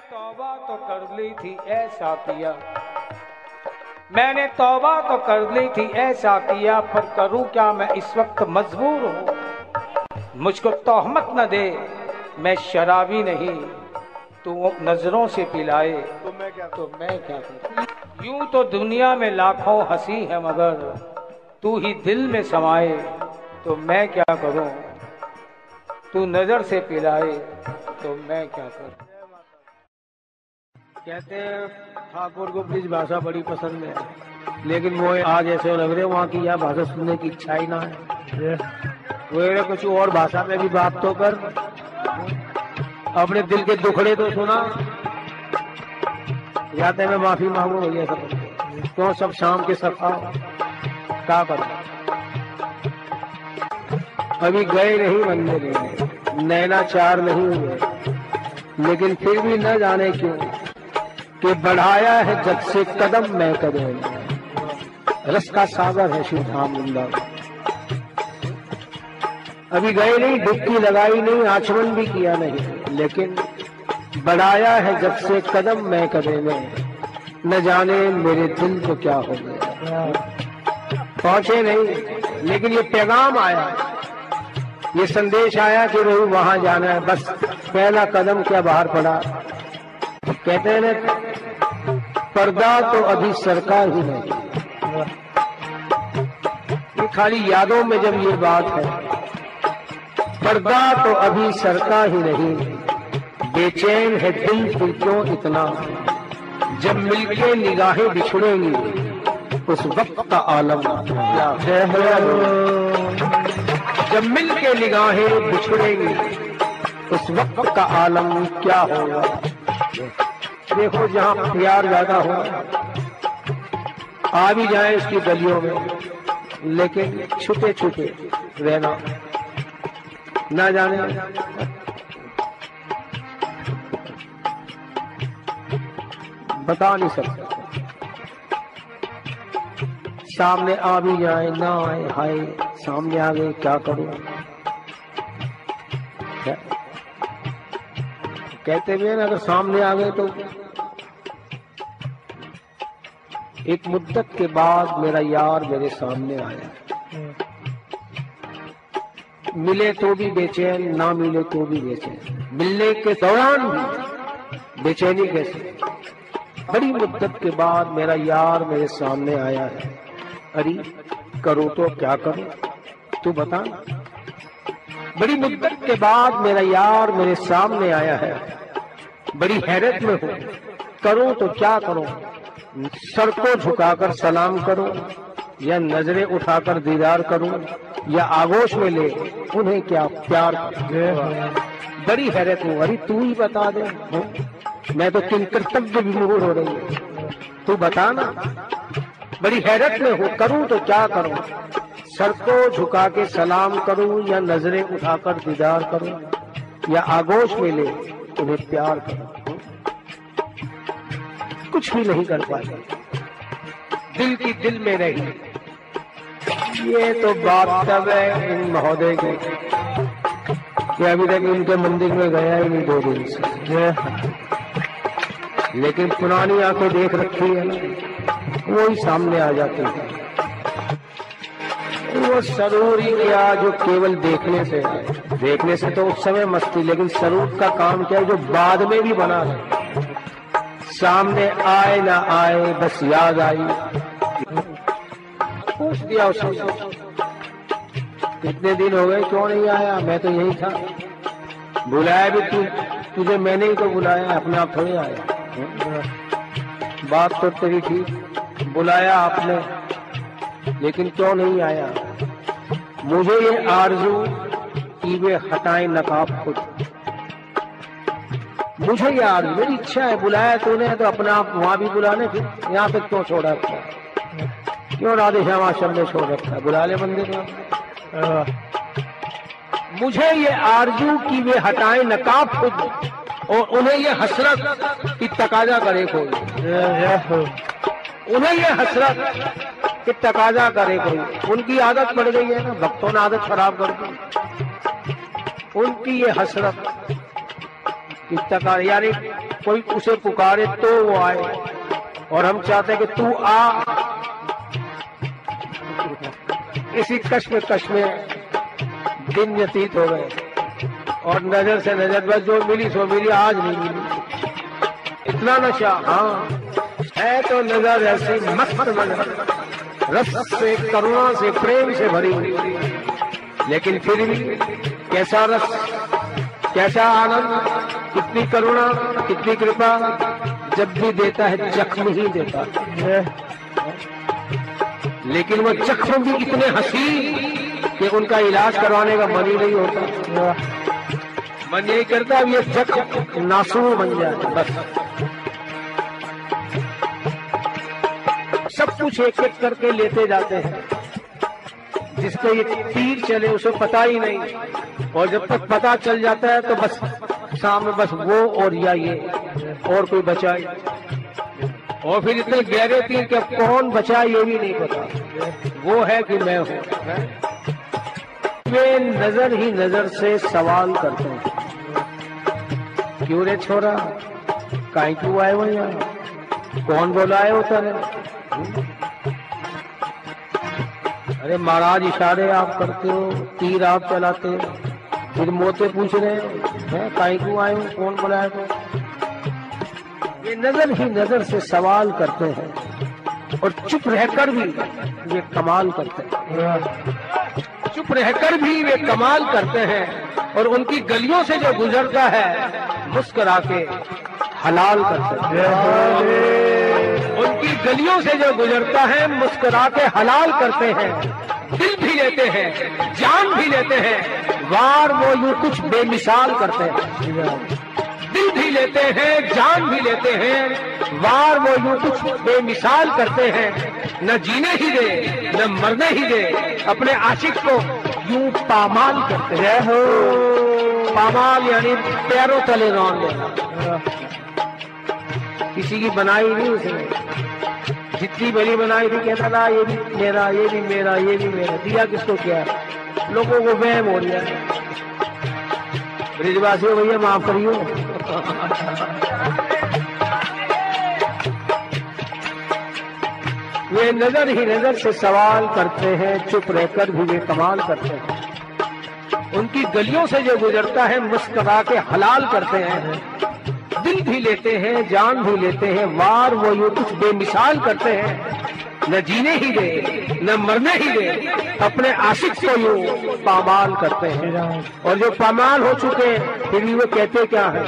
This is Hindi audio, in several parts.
तौबा तो कर ली थी ऐसा किया। मैंने तौबा तो कर ली थी ऐसा किया पर करूँ क्या मैं इस वक्त मजबूर हूँ? मुझको तोहमत न दे मैं शराबी नहीं। तू नज़रों से पिलाए तो मैं क्या तो मैं क्या करूँ? यूँ तो दुनिया में लाखों हँसी है मगर तू ही दिल में समाए तो मैं क्या करूँ? तू नज़र से पिलाए तो मैं क्या करूँ? कहते हैं ठाकुर को ब्रिज भाषा बड़ी पसंद है? लेकिन वो आज ऐसे लग रहे वहाँ की यह भाषा सुनने की इच्छा ही ना है। वो कुछ और भाषा में भी बात तो कर। अपने दिल के दुखड़े तो सुना। जाते मैं माफ़ी मांगू भैया सब। क्यों सब शाम के सफ़ा क्या कर? अभी गए नहीं मंदिर में। नैना चार नहीं हुए। लेकिन फिर भी न जाने क्यों? कि बढ़ाया है जब से कदम मैं कदम। रस का सागर है शिव धाम वृंदावन अभी गए नहीं, डुबकी लगाई नहीं, आचमन भी किया नहीं, लेकिन बढ़ाया है जब से कदम मैं कदम में। न जाने मेरे दिल को क्या हो गया। पहुँचे नहीं, लेकिन ये पैगाम आया। ये संदेश आया कि रोही वहाँ जाना है। बस, पहला कदम क्या बाहर पड़ा? कहते हैं, पर्दा तो अभी सरकार ही नहीं ये खाली यादों में जब ये बात है, पर्दा तो अभी सरकार ही नहीं। बेचैन है दिल फिर क्यों इतना? जब मिलके निगाहें बिछड़ेंगी, उस वक्त का आलम है? जब मिलके निगाहें बिछड़ेंगी, उस वक्त का आलम क्या होगा? देखो जहाँ प्यार ज़्यादा हो, आ भी जाए इसकी गलियों में, लेकिन छुपे छुपे रहना। ना जाने। बता नहीं सकता। सामने आ भी जाए, ना आए, हाय, सामने आ गए, क्या करूँ? कहते भी है ना, अगर सामने आ गए तो। एक मुद्दत के बाद मेरा यार मेरे सामने आया। मिले तो भी बेचैन, ना मिले तो भी बेचैन। मिलने के दौरान भी बेचैनी कैसे? बड़ी मुद्दत के बाद मेरा यार मेरे सामने आया है। अरे, करो तो क्या करो? तू बता। बड़ी मुद्दत के बाद मेरा यार मेरे सामने आया है। बड़ी हैरत में हो। करूँ तो क्या करूँ? सर को झुकाकर सलाम करूँ या नज़रें उठाकर दीदार करूँ या आगोश में ले, उन्हें क्या प्यार बड़ी हैरत हूँ। अरे तू ही बता दे। मैं तो किन कर्तव्य विमूढ़ हो रही तू बता ना। बड़ी हैरत में हो। करूँ तो क्या करूँ? सर को झुका के सलाम करूँ या नज़रें उठाकर दीदार करूँ या आगोश में ले उन्हें प्यार करूँ। कुछ भी नहीं कर पाए दिल की दिल में रही। ये तो बात तब है इन महोदय की। कि अभी तक इनके मंदिर में गया ही नहीं दो दिन से। लेकिन पुरानी आँखें देख रखी है वो ही सामने आ जाती है। वो सरूर ही क्या जो केवल देखने से है देखने से तो उस समय मस्ती, लेकिन स्वरूप का काम क्या है, जो बाद में भी बना है। सामने आए ना आए, बस याद आई। पूछ दिया उसने। कितने दिन हो गए, क्यों नहीं आया? मैं तो यही था। बुलाया भी तू, तुझे मैंने ही तो बुलाया, अपने आप थोड़ी आया बात तो तेरी ठीक बुलाया आपने, लेकिन क्यों नहीं आया? मुझे ये आरज़ू कि वे हटाए नकाब खुद। मुझे ये आरज़ू मेरी इच्छा है, बुलाया तूने तो अपने आप वहाँ भी बुलाने फिर यहाँ तक क्यों छोड़ा रखा? क्यों राधे श्याम आश्रम में छोड़ रखा? बुला ले मंदिर में मुझे ये आरज़ू की वे हटाए नकाब खुद, और उन्हें ये हसरत की तकाजा करे कोई। उन्हें ये हसरत कि तकाजा करे कोई। उनकी आदत पड़ गई है ना, भक्तों ने आदत खराब कर दी। उनकी ये हसरत तका यानी कोई उसे पुकारे तो वो आए। और हम चाहते हैं कि तू आ। इसी कश्म कश में दिन व्यतीत हो गए। और नज़र से नज़र, बस जो मिली सो मिली, आज नहीं मिली। इतना नशा हाँ है तो नज़र ऐसी मस्त नज़र रस से, करुणा से, प्रेम से भरी। हुई लेकिन फिर भी कैसा रस, कैसा आनंद, कितनी करुणा, कितनी कृपा, जब भी देता है, जख्म ही देता है। लेकिन वो जख्म भी इतने हसी कि उनका इलाज करवाने का मन ही नहीं होता। मन यही करता अब ये जख्म नासू बन जाए, बस। सब कुछ एक एक करके लेते जाते हैं। जिसको ये तीर चले, उसे पता ही नहीं। और जब तक पता चल जाता है तो बस सामने बस वो और या ये, और कोई बचा ही और फिर इतने गहरे तीर के कौन बचा ये भी नहीं पता। वो है कि मैं हूँ। वे नज़र ही नज़र से सवाल करते हैं। क्यों रे छोरा? काहे क्यों आए हो यहाँ? कौन बोलाए होता रे अरे महाराज, इशारे आप करते हो, तीर आप चलाते हो। फिर मोते पूछ रहे हैं काहे क्यों आए हो? कौन बुलाया तो ये नज़र ही नज़र से सवाल करते हैं और चुप रहकर भी ये कमाल करते हैं। चुप रहकर भी वे कमाल करते हैं और उनकी गलियों से जो गुजरता है, मुस्कुरा के हलाल करते हैं। गलियों से जो गुजरता है मुस्कुरा के हलाल करते हैं दिल भी लेते हैं जान भी लेते हैं। वार वो यूँ कुछ बेमिसाल करते हैं। दिल भी लेते हैं जान भी लेते हैं। वार वो यूँ कुछ बेमिसाल करते हैं। न जीने ही दे न मरने ही दे अपने आशिक को यूँ पामाल करते हैं। हो। पामाल यानी पैरों तले रौन देना किसी की बनाई नहीं उसने। जितनी बड़ी बनाई थी, कहता था ये भी मेरा, ये भी मेरा, ये भी मेरा। दिया किसको क्या? लोगों को वहम हो गया ब्रिजवासियों, भैया, माफ़ करियो। वे नज़र ही नज़र से सवाल करते हैं, चुप रहकर भी वे कमाल करते हैं। उनकी गलियों से जो गुजरता है, मुस्करा के हलाल करते हैं। दिल भी लेते हैं, जान भी लेते हैं, वार वो यूँ कुछ बेमिसाल करते हैं, न जीने ही दे, न मरने ही दे, अपने आशिक को यूँ पामाल करते हैं। और जो पामाल हो चुके हैं, फिर भी वो कहते क्या है?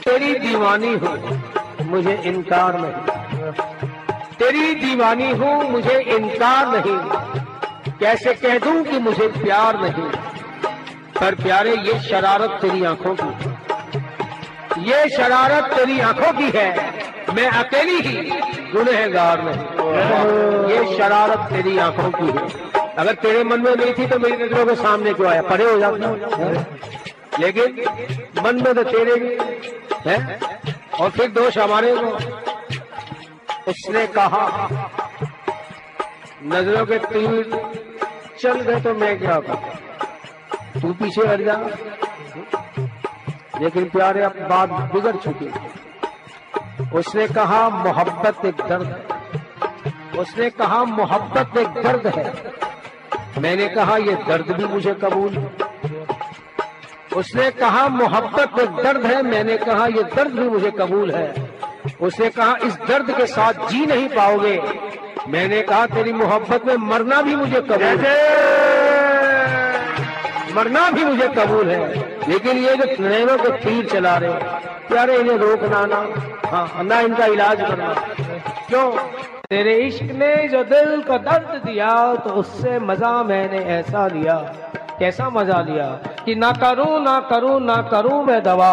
तेरी दीवानी हो, मुझे इनकार नहीं। तेरी दीवानी हूँ, मुझे इनकार नहीं। कैसे कह दूँ कि मुझे प्यार नहीं? पर प्यारे, ये शरारत तेरी आँखों की। ये शरारत तेरी आँखों की है। मैं अकेली ही गुनहगार नहीं। ये शरारत तेरी आँखों की है। अगर तेरे मन में नहीं थी तो मेरी नज़रों के सामने क्यों आया? परे हो जाता लेकिन मन में तो तेरे है और फिर दोष हमारे को उसने कहा, नज़रों के तीर चल गए तो मैं क्या करूँ? तू पीछे हट जा। लेकिन प्यारे अब बात बिगड़ चुकी उसने कहा, मोहब्बत एक दर्द है। उसने कहा, मोहब्बत एक दर्द है। मैंने कहा, ये दर्द भी मुझे कबूल है। उसने कहा, मोहब्बत एक दर्द है। मैंने कहा, ये दर्द भी मुझे कबूल है। उसने कहा, इस दर्द के साथ जी नहीं पाओगे। मैंने कहा, तेरी मोहब्बत में मरना भी मुझे कबूल है। मरना भी मुझे कबूल है। लेकिन ये जो नैनों को तीर चला रहे प्यारे, इन्हें रोकना ना। हाँ ना इनका इलाज करना। क्यों? तेरे इश्क ने जो दिल को दर्द दिया तो उससे मज़ा मैंने ऐसा लिया। कैसा मज़ा लिया? कि ना करूँ ना करूँ ना करूँ मैं दवा।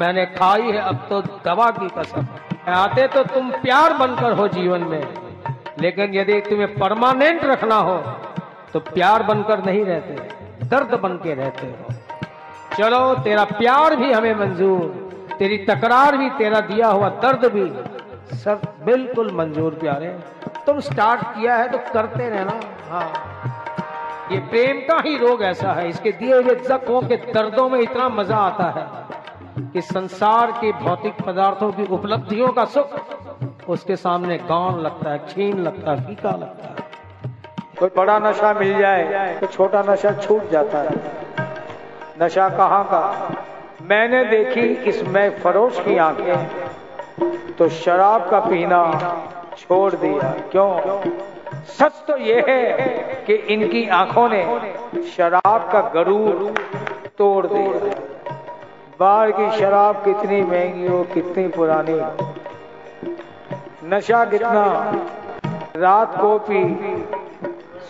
मैंने खाई है अब तो दवा की कसम। आते तो तुम प्यार बनकर हो जीवन में। लेकिन यदि तुम्हें परमानेंट रखना हो तो प्यार बनकर नहीं रहते। दर्द बन के रहते हो। चलो, तेरा प्यार भी हमें मंजूर, तेरी तकरार भी, तेरा दिया हुआ दर्द भी। सब बिल्कुल मंजूर, प्यारे। तुम स्टार्ट किया है तो करते रहना। हाँ। ये प्रेम का ही रोग ऐसा है। इसके दिए हुए जख्मों के दर्दों में इतना मज़ा आता है कि संसार के भौतिक पदार्थों की उपलब्धियों का सुख, उसके सामने गौण लगता है, छीन लगता है, फीका लगता है। कोई बड़ा नशा मिल जाए तो छोटा नशा छूट जाता है। नशा कहाँ का? मैंने देखी इसमें फरोश की आँखें तो शराब का पीना छोड़ दिया। क्यों? सच तो यह है कि इनकी आँखों ने शराब का गरूर तोड़ दिया। बाहर की शराब कितनी महँगी हो, कितनी पुरानी। नशा कितना? रात को पी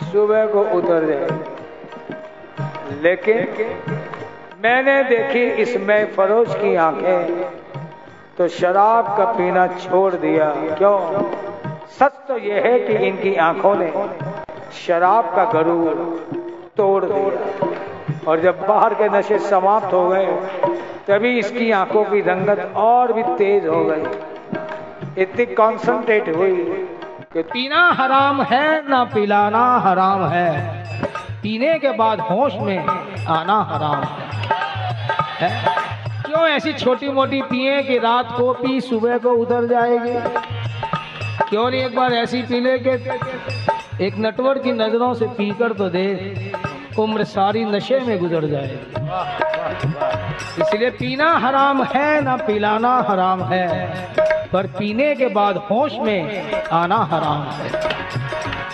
सुबह को उतर जाए। लेकिन मैंने देखी इसमें फरोश की आँखें तो शराब का पीना छोड़ दिया। क्यों? सच तो यह है कि इनकी आँखों ने शराब का गरूर तोड़ दिया। और जब बाहर के नशे समाप्त हो गए, तभी इसकी आँखों की रंगत और भी तेज हो गई। इतनी कॉन्सेंट्रेट हुई कि पीना हराम है ना पिलाना हराम है। पीने के बाद होश में आना हराम है, है? क्यों ऐसी छोटी मोटी पिए कि रात को पी सुबह को उतर जाएगी? क्यों नहीं एक बार ऐसी पी ले के एक नटवर की नज़रों से पीकर तो दे उम्र सारी नशे में गुजर जाए। इसलिए पीना हराम है ना पिलाना हराम है। पर पीने के बाद होश में आना हराम है।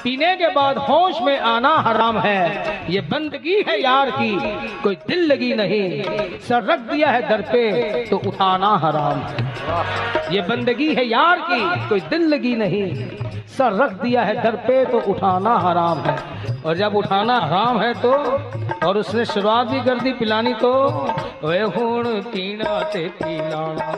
पीने के बाद होश में आना हराम है। ये बंदगी है यार की, कोई दिल लगी नहीं। सर रख दिया है दर पे तो उठाना हराम है। ये बंदगी है यार की, कोई दिल लगी नहीं। सर रख दिया है दर पे तो उठाना हराम है। और जब उठाना हराम है तो और उसने शुरुआत भी कर दी पिलानी तो वे हूँ पीना ते पीलाना